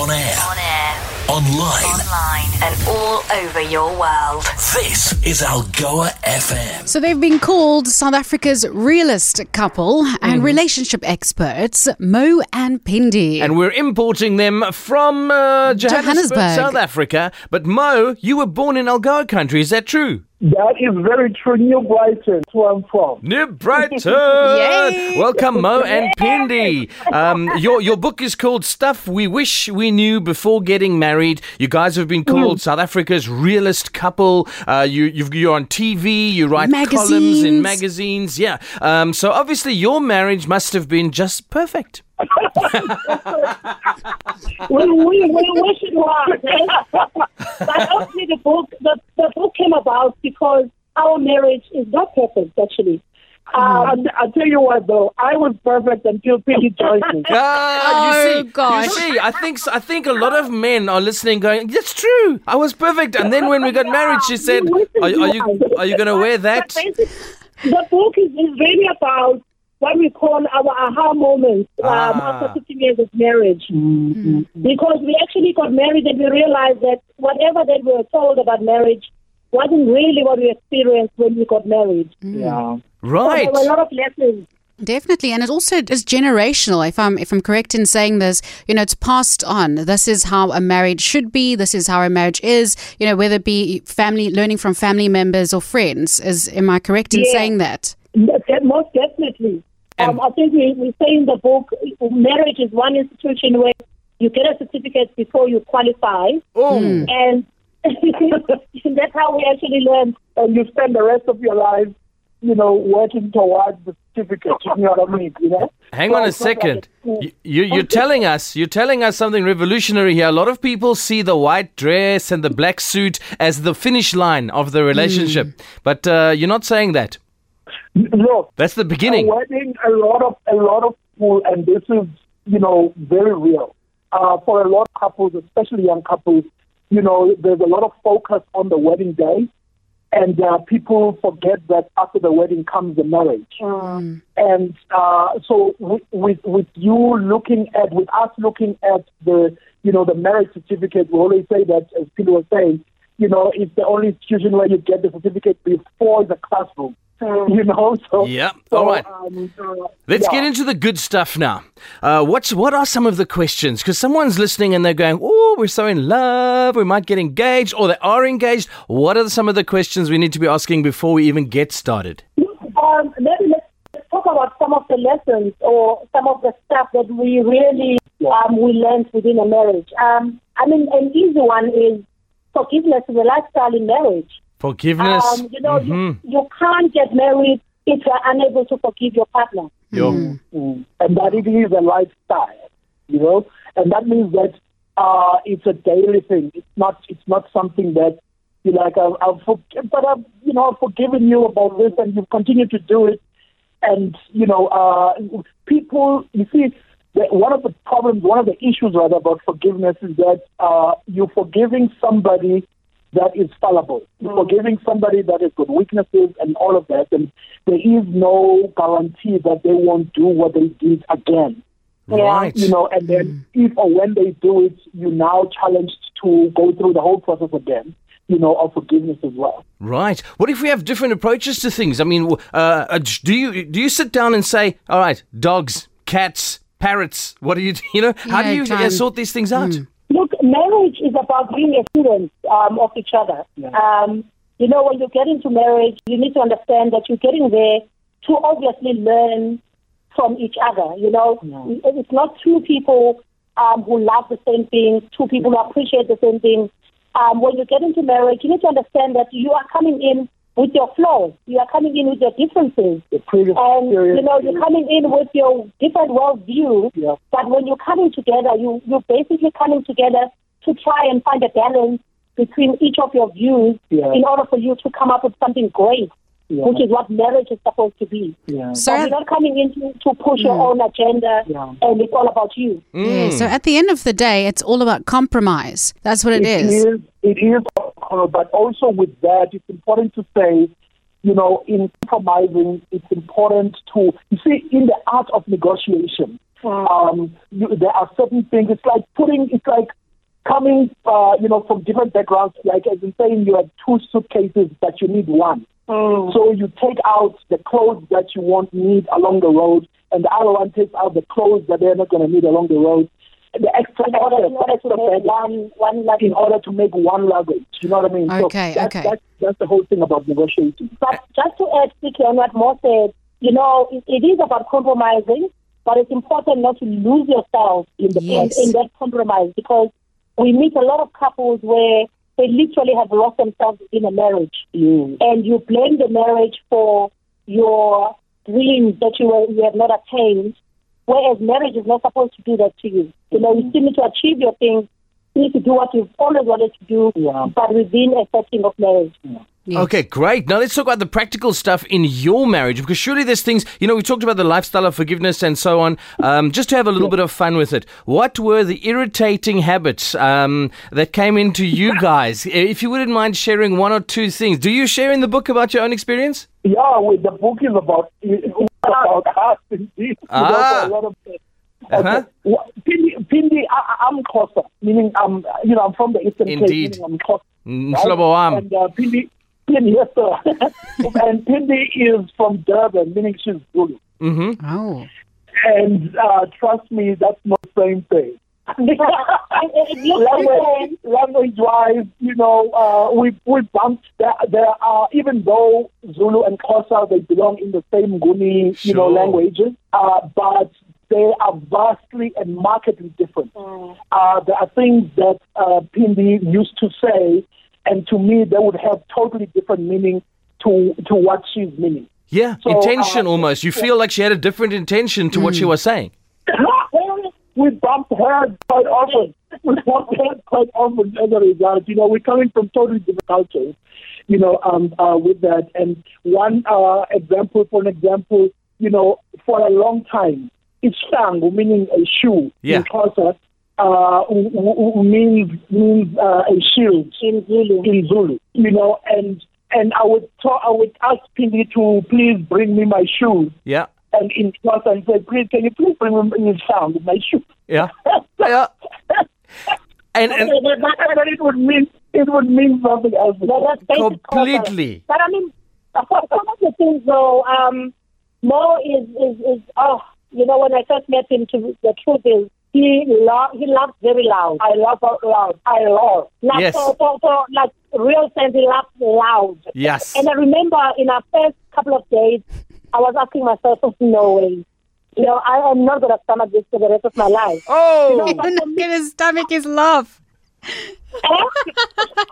On air, On air, online. online, and all over your world. This is Algoa FM. So they've been called South Africa's realist couple and relationship experts, Mo and Pindi. And we're importing them from uh, Johannesburg, Johannesburg. South Africa. But Mo, you were born in Algoa country, is that true? That is very true. New Brighton, that's where I'm from. New Brighton! Yay. Welcome, Mo and Pindi. Um, your, your book is called Stuff We Wish We Knew Before Getting Married. You guys have been called South Africa's realist couple. Uh, you, you've, you're on TV, you write columns in Magazines. magazines. Yeah. Um, so obviously, your marriage must have been just perfect. We, we, we wish it was. eh? but obviously, the book the, the book came about because our marriage is not perfect, actually. Um, I, I tell you what, though, I was perfect until Piggy joined me. Ah, Oh, you see, gosh. you see, I think I think a lot of men are listening, going, "That's true. I was perfect." And then when we got married, she said, "Are, are you are you going to wear that?" The book is, is really about what we call our aha moments um, Ah. after 15 years of marriage. Because we actually got married and we realized that whatever that we were told about marriage wasn't really what we experienced when we got married. Yeah. Right. There were a lot of lessons. Definitely, and it also is generational. If I'm if I'm correct in saying this, you know, it's passed on. This is how a marriage should be. This is how a marriage is. You know, whether it be family learning from family members or friends. Is am I correct in Yeah. saying that? That- Most definitely. Um, I think we, we say in the book, marriage is one institution where you get a certificate before you qualify, Oh, and that's how we actually learn. And you spend the rest of your life, you know, working towards the certificate. You know what I mean? You know? hang So on a it's not like second. You, you, you're telling us you're telling us something revolutionary here. A lot of people see the white dress and the black suit as the finish line of the relationship, but uh, you're not saying that. Look, That's the beginning. a wedding, a lot of a lot of people, and this is you know very real uh, for a lot of couples, especially young couples. You know, there's a lot of focus on the wedding day, and uh, people forget that after the wedding comes the marriage. And uh, so, with, with with you looking at, with us looking at the you know the marriage certificate, we always say that, as people were saying, you know, it's the only institution where you get the certificate before the classroom. You know, so Yeah, so, all right. Um, uh, Let's yeah. get into the good stuff now. Uh, what's what are some of the questions? Because someone's listening and they're going, "Oh, we're so in love. We might get engaged, or they are engaged." What are some of the questions we need to be asking before we even get started? Um, let, let's talk about some of the lessons or some of the stuff that we really um, we learned within a marriage. Um, I mean, an easy one is forgiveness is a lifestyle in marriage. Forgiveness. Um, you know, Mhm. you, you can't get married if you're unable to forgive your partner. Yo. Mm. and that it is a lifestyle, you know, and that means that uh, it's a daily thing. It's not. It's not something that you like. I've, I've for, but I've you know I've forgiven you about this, and you continue to do it. And you know, uh, people. You see, one of the problems, one of the issues rather about forgiveness is that uh, you're forgiving somebody that is fallible. You're forgiving somebody that has got weaknesses and all of that, and there is no guarantee that they won't do what they did again. Right. You know, and then if or when they do it, you're now challenged to go through the whole process again. You know, of forgiveness as well. Right. What if we have different approaches to things? I mean, uh, uh, do you do you sit down and say, "All right, dogs, cats, parrots. What do you you know? How do you uh, sort these things out?" Look, marriage is about being a student um, of each other. Um, you know, when you get into marriage, you need to understand that you're getting there to obviously learn from each other. You know, it's not two people um, who love the same things, two people who appreciate the same things. Um, when you get into marriage, you need to understand that you are coming in with your flaws. You are coming in with your differences. And you know, you're coming in with your different worldview, Yeah. but when you're coming together, you you're basically coming together to try and find a balance between each of your views Yeah. in order for you to come up with something great, Yeah. which is what marriage is supposed to be. yeah. So But you're not coming in to, to push your mm. own agenda Yeah. and it's all about you. yeah, so at the end of the day, it's all about compromise. That's what it is. is. It is, uh, but also with that, it's important to say, you know, in compromising, it's important to, you see, in the art of negotiation, Um, you, there are certain things. It's like putting. It's like coming, uh, you know, from different backgrounds. Like as in saying, you have two suitcases, but you need one. So you take out the clothes that you won't need along the road, and the other one takes out the clothes that they're not going to need along the road. The extra In order, in order to extra make one, one in order to make one luggage. You know what I mean? Okay, so that's, okay. That's, that's the whole thing about negotiating. But just to add quickly on what Mo said, you know, it, it is about compromising, but it's important not to lose yourself in the Yes. in, in that compromise because we meet a lot of couples where they literally have lost themselves in a marriage, Mm. and you blame the marriage for your dreams that you were, you have not attained, whereas marriage is not supposed to do that to you. You know, you still need to achieve your things. You need to do what you've always wanted to do, Yeah. but within a setting of marriage. Yes. Okay, great. Now let's talk about the practical stuff in your marriage because surely there's things, you know, we talked about the lifestyle of forgiveness and so on, um, just to have a little bit of fun with it. What were the irritating habits um, that came into you guys? If you wouldn't mind sharing one or two things. Do you share in the book about your own experience? Yeah, with the book is about it's about us indeed. Ah. a lot of Uh-huh. Wha- Pindi, Pindi, I, I- I'm Xhosa, meaning I'm, you know, I'm from the Eastern Indeed. Cape, meaning I'm Xhosa. Mhlobo wam. And uh, Pindi, Pindi, yes, sir. and Pindi is from Durban, meaning she's Zulu. Oh. And uh, trust me, that's not the same thing. Language, language wise, you know, uh, we we bumped. There, there are even though Zulu and Xhosa they belong in the same Nguni, you know, languages, uh, but they are vastly and markedly different. Uh, there are things that uh, Pindi used to say, and to me, they would have totally different meaning to to what she's meaning. Yeah, So, intention uh, almost. You feel like she had a different intention to what she was saying. we bumped heads quite often. We bumped heads quite often as a result. You know, we're coming from totally different cultures, you know, um, uh, with that. And one uh, example, for an example, you know, for a long time, Isihlangu, meaning a shoe Yeah. in Xhosa, uh, w- w- means, means uh, a shield In Zulu. in Zulu, you know, and and I would talk, I would ask Pindi to please bring me my shoes Yeah, and in class and said, please, can you please bring me sound with my shoe? yeah, yeah. And, and and then it would mean it would mean something else. No, that's completely. But I mean, for some of the things though, um, Mo is, is, is, oh, you know, when I first met him, to, the truth is, he lo- he laughs very loud. I laugh out loud. I love. Like, Yes. for, for, for, like, real sense, he laughs loud. Yes. And I remember in our first couple of days, I was asking myself, no way. You know, I am not going to stomach this for the rest of my life. Oh, No, You're not going to stomach his laugh.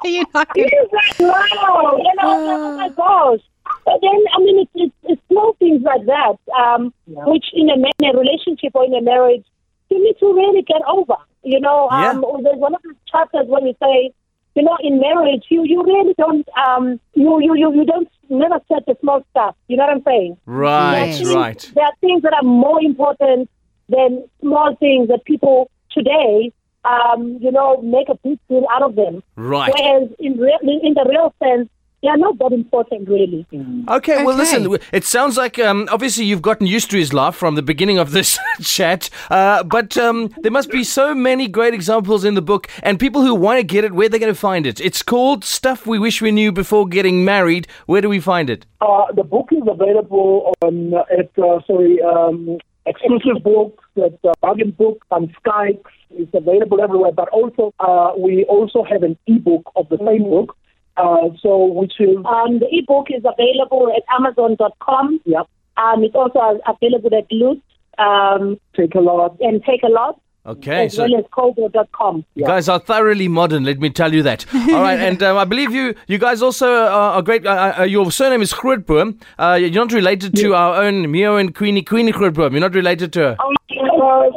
You're not going It is like, wow, you know, oh my gosh. But then, I mean, it's, it's, it's small things like that, um, which in a, ma- in a relationship or in a marriage, you need to really get over. You know, um, there's one of the chapters where you say, you know, in marriage, you, you really don't, um, you, you, you, you don't never set the small stuff. You know what I'm saying? right, Yes. right. There are things that are more important than small things that people today, um, you know, make a big deal out of them. Right. Whereas in, real, in the real sense, they are not that important, really. Okay, well, listen, it sounds like um, obviously you've gotten used to his laugh from the beginning of this chat, uh, but um, there must be so many great examples in the book, and people who want to get it, where they're they going to find it? It's called Stuff We Wish We Knew Before Getting Married. Where do we find it? Uh, the book is available on uh, at uh, sorry um, exclusive books at uh, Bargain Book on Skype. It's available everywhere. But also uh, we also have an ebook of the same book. Uh, so which is Um, the ebook is available at Amazon.com. yeah, Um, it's also available at Loot um, Takealot. and Takealot, Okay, as so well as Kobo.com. you guys are thoroughly modern, let me tell you that. All right, and um, I believe you you guys also are, are great. Uh, uh, your surname is Grootboom. Uh, you're not related to our own Mio and Queenie, Queenie Grootboom. You're not related to her. We're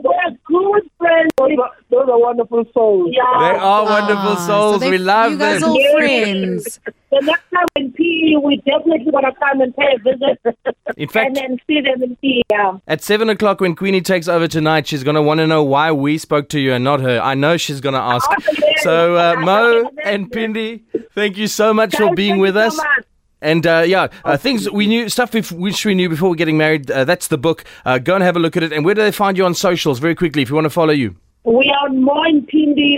good friends. Those are, those are wonderful souls. Yeah. They are wonderful Ah, souls. so they- we love You guys them. all friends. The next time in PE, we definitely want to come and pay a visit. In fact- and then see them in PE. Yeah. At seven o'clock, when Queenie takes over tonight, she's going to want to know why we spoke to you and not her. I know she's going to ask. So, uh, Mo and Pindi, thank you so much for being with you us. so much. And uh, yeah, uh, things we knew, stuff which we knew before we're getting married. Uh, that's the book. Uh, go and have a look at it. And where do they find you on socials? Very quickly, if you want to follow you. We are Mo and Pindi,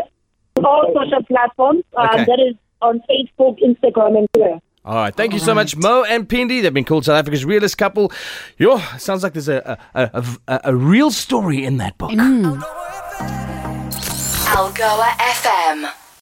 all social platforms. Um, Okay. That is on Facebook, Instagram, and Twitter. All right, thank you so much, Mo and Pindi. They've been called South Africa's realist couple. Yo, sounds like there's a a, a, a, a real story in that book. Algoa FM.